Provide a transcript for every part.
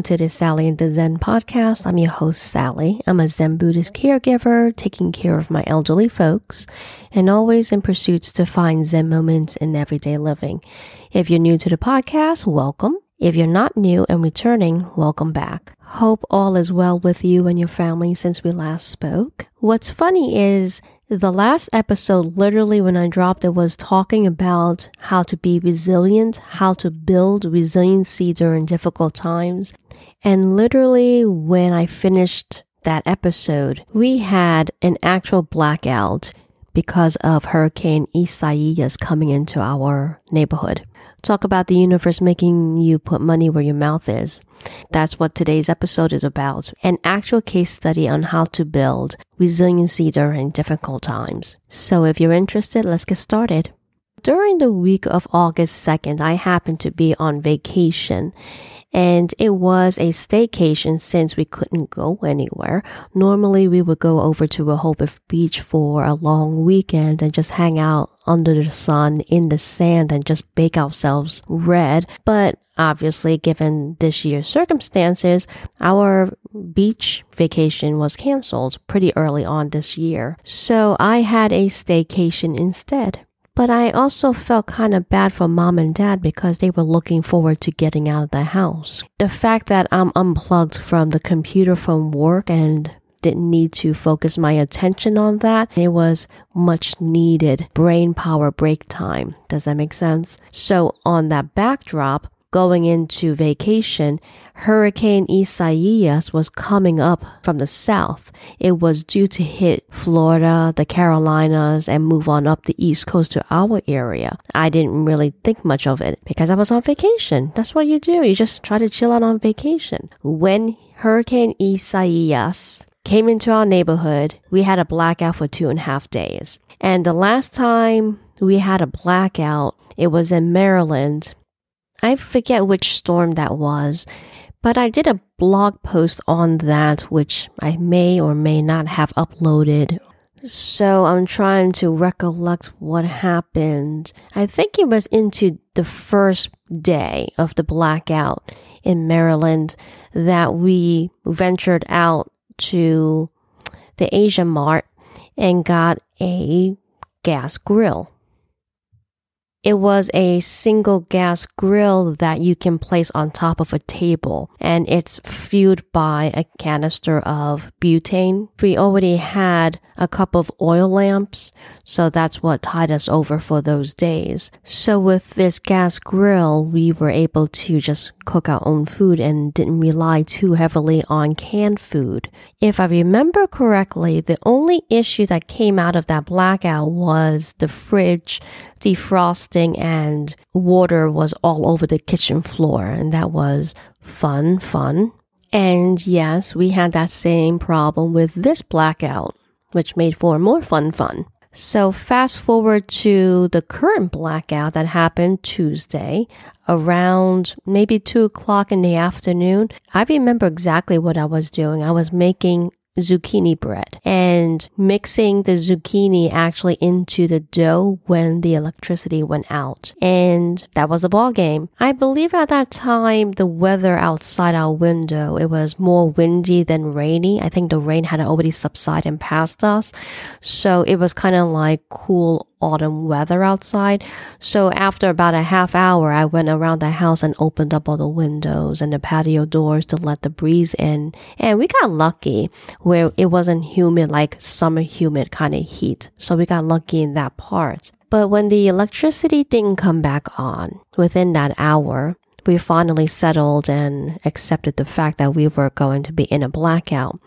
welcome to the Sally in the Zen podcast. I'm your host, Sally. I'm a Zen Buddhist caregiver taking care of my elderly folks and always in pursuits to find Zen moments in everyday living. If you're new to the podcast, welcome. If you're not new and returning, welcome back. Hope all is well with you and your family since we last spoke. What's funny is the last episode, literally when I dropped it, was talking about how to be resilient, how to build resiliency during difficult times. And literally when I finished that episode, we had an actual blackout because of Hurricane Isaias coming into our neighborhood talk about the universe making you put money where your mouth is. That's what today's episode is about. An actual case study on how to build resiliency during difficult times. So if you're interested, let's get started. During the week of August 2nd, I happened to be on vacation and it was a staycation since we couldn't go anywhere. Normally we would go over to Rehoboth Beach for a long weekend and just hang out under the sun in the sand and just bake ourselves red. But obviously, given this year's circumstances, our beach vacation was canceled pretty early on this year. So I had a staycation instead. But I also felt kind of bad for mom and dad because they were looking forward to getting out of the house. The fact that I'm unplugged from the computer from work and didn't need to focus my attention on that. It was much needed brain power break time. Does that make sense? So on that backdrop, going into vacation, Hurricane Isaias was coming up from the south. It was due to hit Florida, the Carolinas, and move on up the east coast to our area. I didn't really think much of it because I was on vacation. That's what you do. You just try to chill out on vacation. When Hurricane Isaias came into our neighborhood, we had a blackout for two and a half days. And the last time we had a blackout, it was in Maryland. I forget which storm that was. But I did a blog post on that, which I may or may not have uploaded. So I'm trying to recollect what happened. I think it was into the first day of the blackout in Maryland that we ventured out to the Asia Mart and got a gas grill. It was a single gas grill that you can place on top of a table and it's fueled by a canister of butane. We already had a couple of oil lamps, so that's what tied us over for those days. So with this gas grill, we were able to just cook our own food and didn't rely too heavily on canned food. If I remember correctly, the only issue that came out of that blackout was the fridge defrosting and water was all over the kitchen floor and that was fun, fun. And yes, we had that same problem with this blackout which made for more fun fun. So fast forward to the current blackout that happened Tuesday around maybe two o'clock in the afternoon. I remember exactly what I was doing. I was making zucchini bread and mixing the zucchini actually into the dough when the electricity went out. And that was the ball game. I believe at that time the weather outside our window, it was more windy than rainy. I think the rain had already subsided and passed us. So it was kind of like cool autumn weather outside. So after about a half hour, I went around the house and opened up all the windows and the patio doors to let the breeze in. And we got lucky where it wasn't humid like summer humid kind of heat. So we got lucky in that part. But when the electricity didn't come back on within that hour, we finally settled and accepted the fact that we were going to be in a blackout.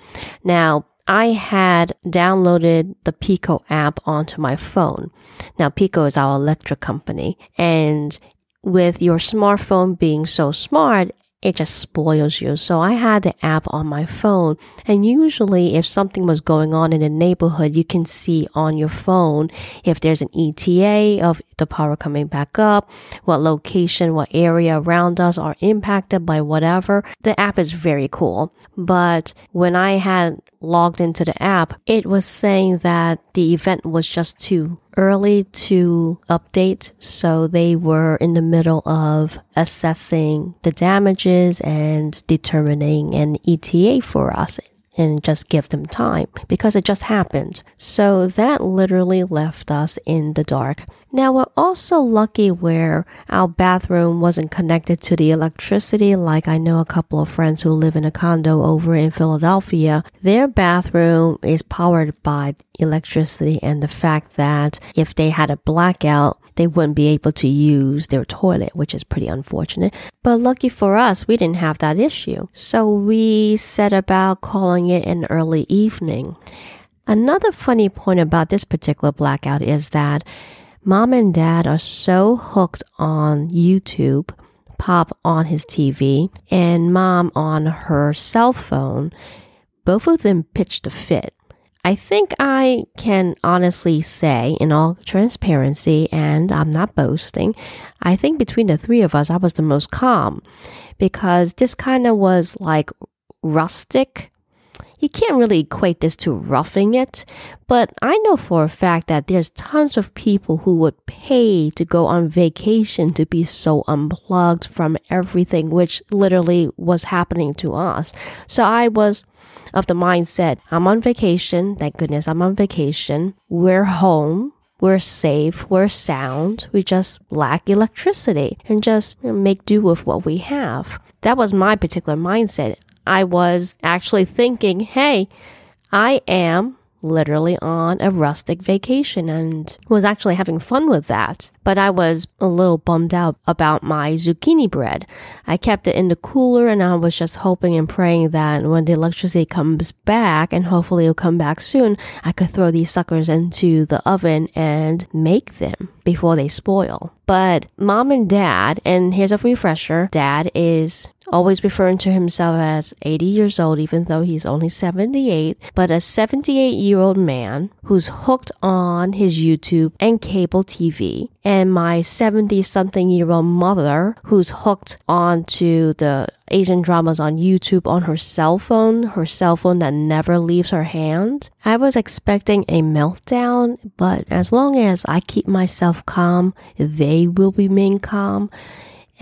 Now, I had downloaded the PECO app onto my phone. Now, PECO is our electric company. And with your smartphone being so smart, it just spoils you. So I had the app on my phone. And usually if something was going on in the neighborhood, you can see on your phone if there's an ETA of the power coming back up, what location, what area around us are impacted by whatever. The app is very cool. But when I had logged into the app, it was saying that the event was just too early to update, so they were in the middle of assessing the damages and determining an ETA for us and just give them time because it just happened. So that literally left us in the dark. Now we're also lucky where our bathroom wasn't connected to the electricity. Like I know a couple of friends who live in a condo over in Philadelphia. Their bathroom is powered by electricity and the fact that if they had a blackout, they wouldn't be able to use their toilet, which is pretty unfortunate. But lucky for us, we didn't have that issue. So we set about calling it an early evening. Another funny point about this particular blackout is that mom and dad are so hooked on YouTube, pop on his TV, and mom on her cell phone. Both of them pitched a fit. I think I can honestly say, in all transparency, and I'm not boasting, I think between the three of us, I was the most calm because this kind of was like rustic. You can't really equate this to roughing it, but I know for a fact that there's tons of people who would pay to go on vacation to be so unplugged from everything, which literally was happening to us. So I was of the mindset I'm on vacation. Thank goodness I'm on vacation. We're home. We're safe. We're sound. We just lack electricity and just make do with what we have. That was my particular mindset. I was actually thinking, hey, I am literally on a rustic vacation and was actually having fun with that. But I was a little bummed out about my zucchini bread. I kept it in the cooler and I was just hoping and praying that when the electricity comes back and hopefully it'll come back soon, I could throw these suckers into the oven and make them before they spoil. But mom and dad, and here's a refresher, dad is always referring to himself as 80 years old, even though he's only 78, but a 78 year old man who's hooked on his YouTube and cable TV, and my 70 something year old mother who's hooked onto the Asian dramas on YouTube on her cell phone, her cell phone that never leaves her hand. I was expecting a meltdown, but as long as I keep myself calm, they will remain calm.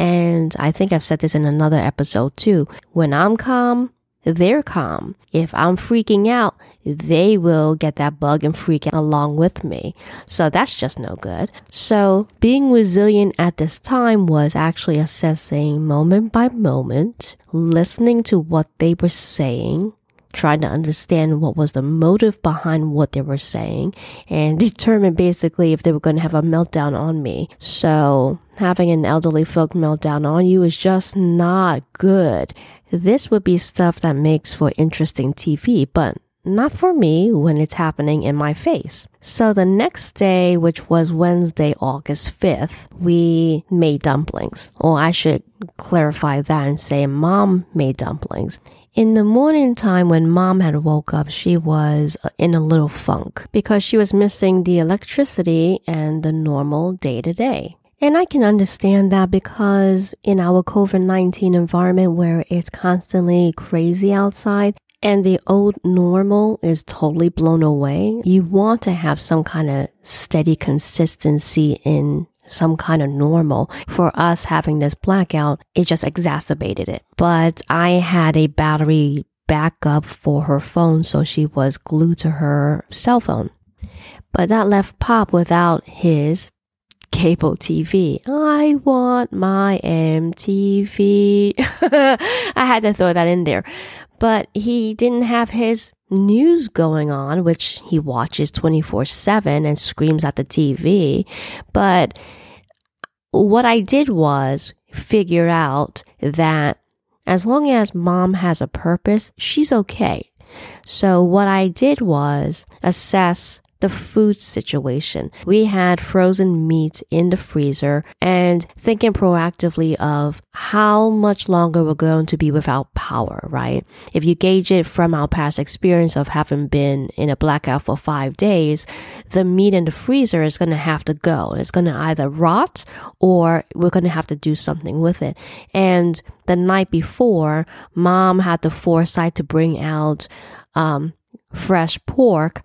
And I think I've said this in another episode too. When I'm calm, they're calm. If I'm freaking out, they will get that bug and freak out along with me. So that's just no good. So being resilient at this time was actually assessing moment by moment, listening to what they were saying, trying to understand what was the motive behind what they were saying and determine basically if they were going to have a meltdown on me. So having an elderly folk meltdown on you is just not good. This would be stuff that makes for interesting TV, but not for me when it's happening in my face. So the next day, which was Wednesday, August 5th, we made dumplings. Or I should clarify that and say mom made dumplings. In the morning time when mom had woke up, she was uh, in a little funk because she was missing the electricity and the normal day to day. And I can understand that because in our COVID 19 environment where it's constantly crazy outside and the old normal is totally blown away, you want to have some kind of steady consistency in some kind of normal. For us having this blackout, it just exacerbated it. But I had a battery backup for her phone, so she was glued to her cell phone. But that left Pop without his cable TV. I want my MTV. I had to throw that in there. But he didn't have his news going on, which he watches 24 7 and screams at the TV. But what I did was figure out that as long as mom has a purpose, she's okay. So what I did was assess the food situation. We had frozen meat in the freezer and thinking proactively of how much longer we're going to be without power, right? If you gauge it from our past experience of having been in a blackout for five days, the meat in the freezer is going to have to go. It's going to either rot or we're going to have to do something with it. And the night before, mom had the foresight to bring out um, fresh pork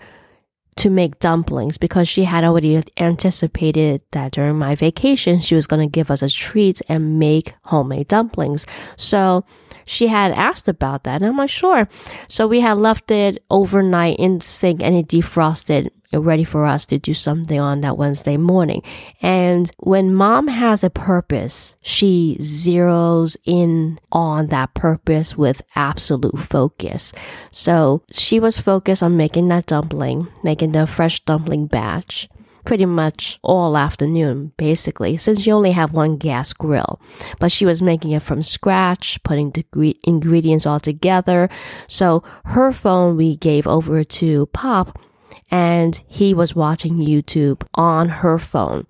to make dumplings because she had already anticipated that during my vacation she was going to give us a treat and make homemade dumplings. So she had asked about that. And I'm like, sure. So we had left it overnight in the sink and it defrosted ready for us to do something on that Wednesday morning. And when mom has a purpose, she zeroes in on that purpose with absolute focus. So she was focused on making that dumpling, making the fresh dumpling batch pretty much all afternoon, basically, since you only have one gas grill. But she was making it from scratch, putting the ingredients all together. So her phone we gave over to Pop and he was watching YouTube on her phone.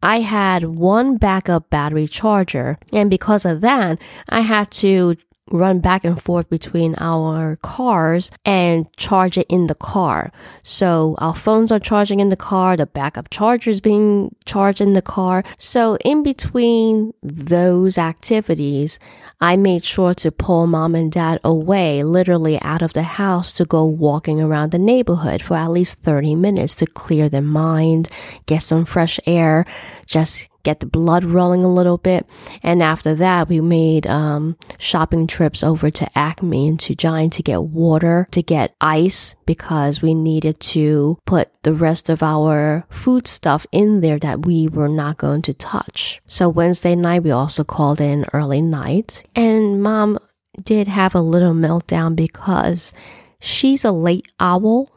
I had one backup battery charger, and because of that, I had to run back and forth between our cars and charge it in the car. So our phones are charging in the car, the backup charger is being charged in the car. So in between those activities, I made sure to pull mom and dad away, literally out of the house to go walking around the neighborhood for at least 30 minutes to clear their mind, get some fresh air, just get the blood rolling a little bit. And after that, we made um, shopping trips over to Acme and to Giant to get water, to get ice, because we needed to put the rest of our food stuff in there that we were not going to touch. So Wednesday night, we also called in early night. And mom did have a little meltdown because she's a late owl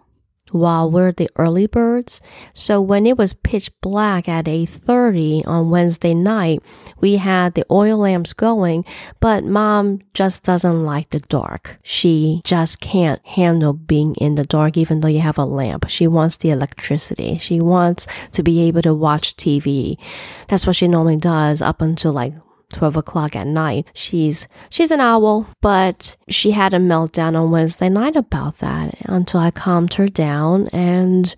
while we're the early birds. So when it was pitch black at 8:30 on Wednesday night, we had the oil lamps going, but mom just doesn't like the dark. She just can't handle being in the dark even though you have a lamp. She wants the electricity. She wants to be able to watch TV. That's what she normally does up until like 12 o'clock at night. She's, she's an owl, but she had a meltdown on Wednesday night about that until I calmed her down and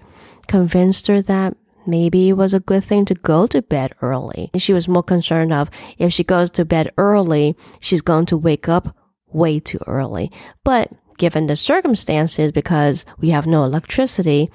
convinced her that maybe it was a good thing to go to bed early. She was more concerned of if she goes to bed early, she's going to wake up way too early. But given the circumstances, because we have no electricity,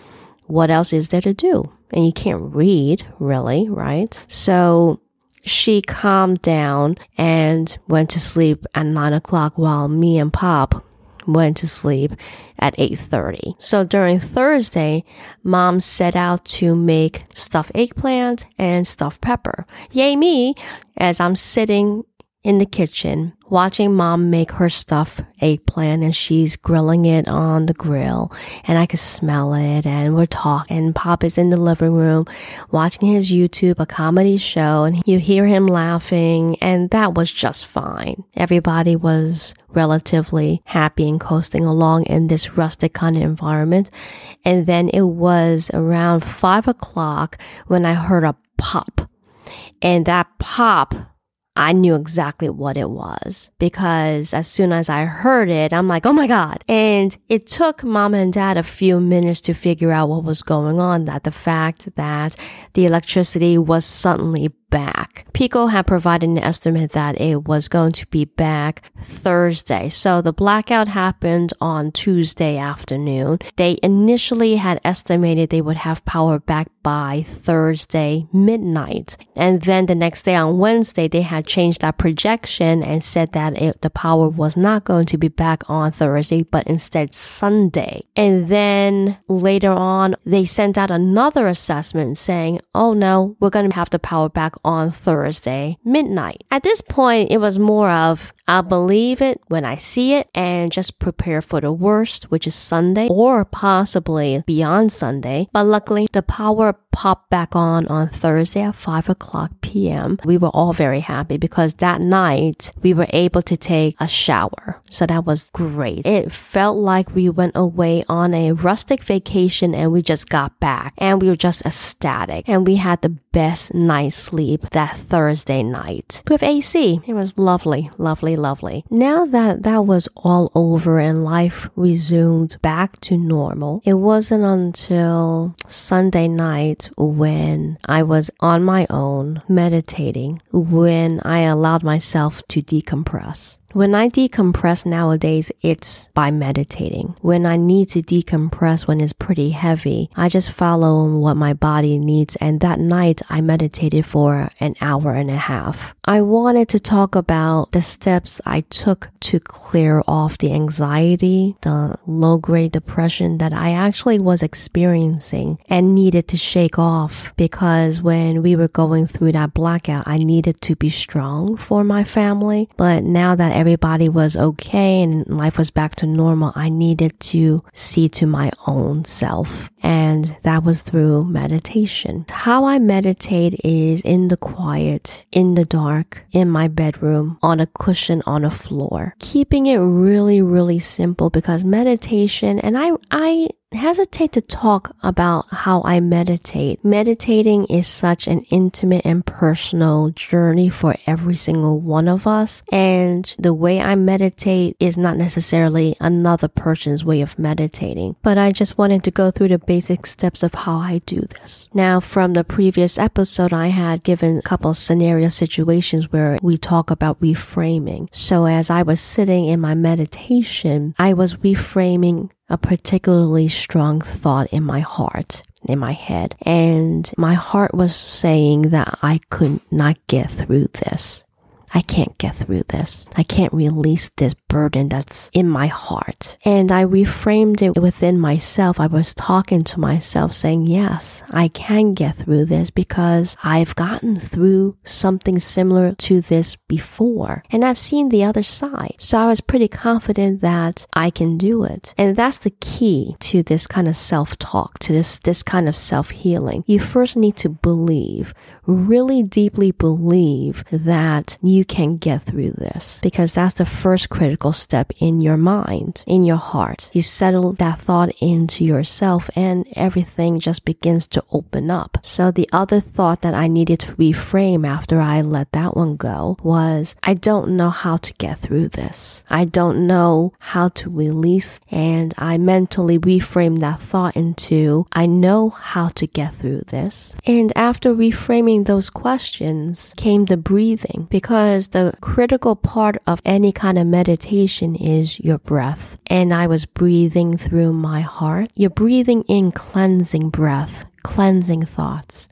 what else is there to do? And you can't read, really, right? So she calmed down and went to sleep at nine o'clock while me and Pop went to sleep at 8.30. So during Thursday, mom set out to make stuffed eggplant and stuffed pepper. Yay me! As I'm sitting in the kitchen watching mom make her stuffed eggplant and she's grilling it on the grill and I could smell it and we're talking Pop is in the living room watching his YouTube, a comedy show and you hear him laughing and that was just fine. Everybody was relatively happy and coasting along in this rustic kind of environment. And then it was around five o'clock when I heard a pop and that pop I knew exactly what it was because as soon as I heard it, I'm like, oh my God. And it took mom and dad a few minutes to figure out what was going on, that the fact that the electricity was suddenly back. PECO had provided an estimate that it was going to be back Thursday. So the blackout happened on Tuesday afternoon. They initially had estimated they would have power back by Thursday midnight. And then the next day on Wednesday, they had changed that projection and said that it, the power was not going to be back on Thursday, but instead Sunday. And then later on, they sent out another assessment saying, oh no, we're going to have the power back on Thursday midnight. At this point, it was more of I'll believe it when I see it and just prepare for the worst, which is Sunday or possibly beyond Sunday. But luckily, the power popped back on on Thursday at 5 o'clock p.m. We were all very happy because that night we were able to take a shower. So that was great. It felt like we went away on a rustic vacation and we just got back and we were just ecstatic and we had the best night's sleep that Thursday night with AC. It was lovely, lovely, lovely. Now that that was all over and life resumed back to normal, it wasn't until Sunday night when I was on my own meditating when I allowed myself to decompress When I decompress nowadays, it's by meditating. When I need to decompress when it's pretty heavy, I just follow what my body needs. And that night I meditated for an hour and a half. I wanted to talk about the steps I took to clear off the anxiety, the low grade depression that I actually was experiencing and needed to shake off because when we were going through that blackout, I needed to be strong for my family. But now that everybody was okay and life was back to normal, I needed to see to my own self. And that was through meditation. How I meditate is in the quiet, in the dark, in my bedroom, on a cushion on a floor. Keeping it really, really simple because meditation, and I, I hesitate to talk about how I meditate. Meditating is such an intimate and personal journey for every single one of us. And the way I meditate is not necessarily another person's way of meditating, but I just wanted to go through the basic steps of how I do this. Now, from the previous episode, I had given a couple scenario situations where we talk about reframing. So as I was sitting in my meditation, I was reframing a particularly strong thought in my heart, in my head. And my heart was saying that I could not get through this. I can't get through this. I can't release this burden that's in my heart. And I reframed it within myself. I was talking to myself saying, yes, I can get through this because I've gotten through something similar to this before and I've seen the other side. So I was pretty confident that I can do it. And that's the key to this kind of self-talk, to this, this kind of self-healing. You first need to believe, really deeply believe that you can get through this because that's the first critical step in your mind, in your heart. You settle that thought into yourself and everything just begins to open up. So the other thought that I needed to reframe after I let that one go was I don't know how to get through this. I don't know how to release and I mentally reframed that thought into I know how to get through this. And after reframing those questions came the breathing because the critical part of any kind of meditation is your breath. And I was breathing through my heart. You're breathing in cleansing breath, cleansing thoughts,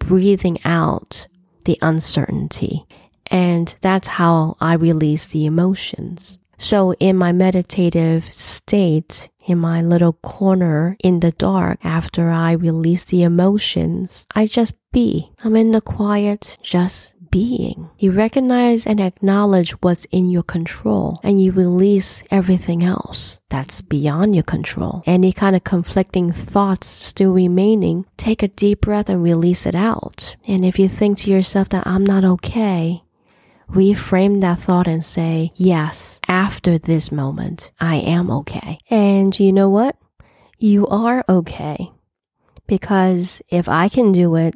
breathing out the uncertainty. And that's how I release the emotions. So in my meditative state, in my little corner in the dark after I release the emotions, I just be. I'm in the quiet, just being. You recognize and acknowledge what's in your control and you release everything else that's beyond your control. Any kind of conflicting thoughts still remaining, take a deep breath and release it out. And if you think to yourself that I'm not okay, reframe that thought and say, yes, after this moment, I am okay. And you know what? You are okay. Because if I can do it,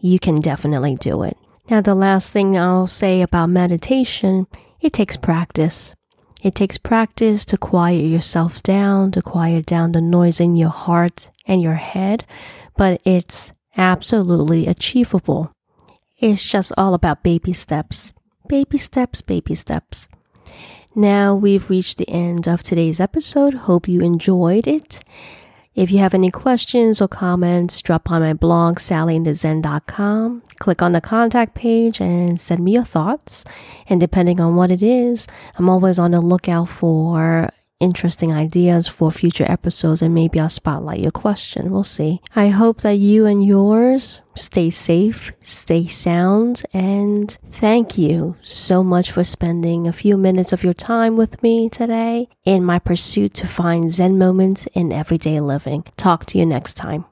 you can definitely do it. Now, the last thing I'll say about meditation, it takes practice. It takes practice to quiet yourself down, to quiet down the noise in your heart and your head, but it's absolutely achievable. It's just all about baby steps. Baby steps, baby steps. Now we've reached the end of today's episode. Hope you enjoyed it. If you have any questions or comments, drop on my blog, sallyinthezen.com. Click on the contact page and send me your thoughts. And depending on what it is, I'm always on the lookout for interesting ideas for future episodes and maybe I'll spotlight your question. We'll see. I hope that you and yours stay safe, stay sound, and thank you so much for spending a few minutes of your time with me today in my pursuit to find Zen moments in everyday living. Talk to you next time.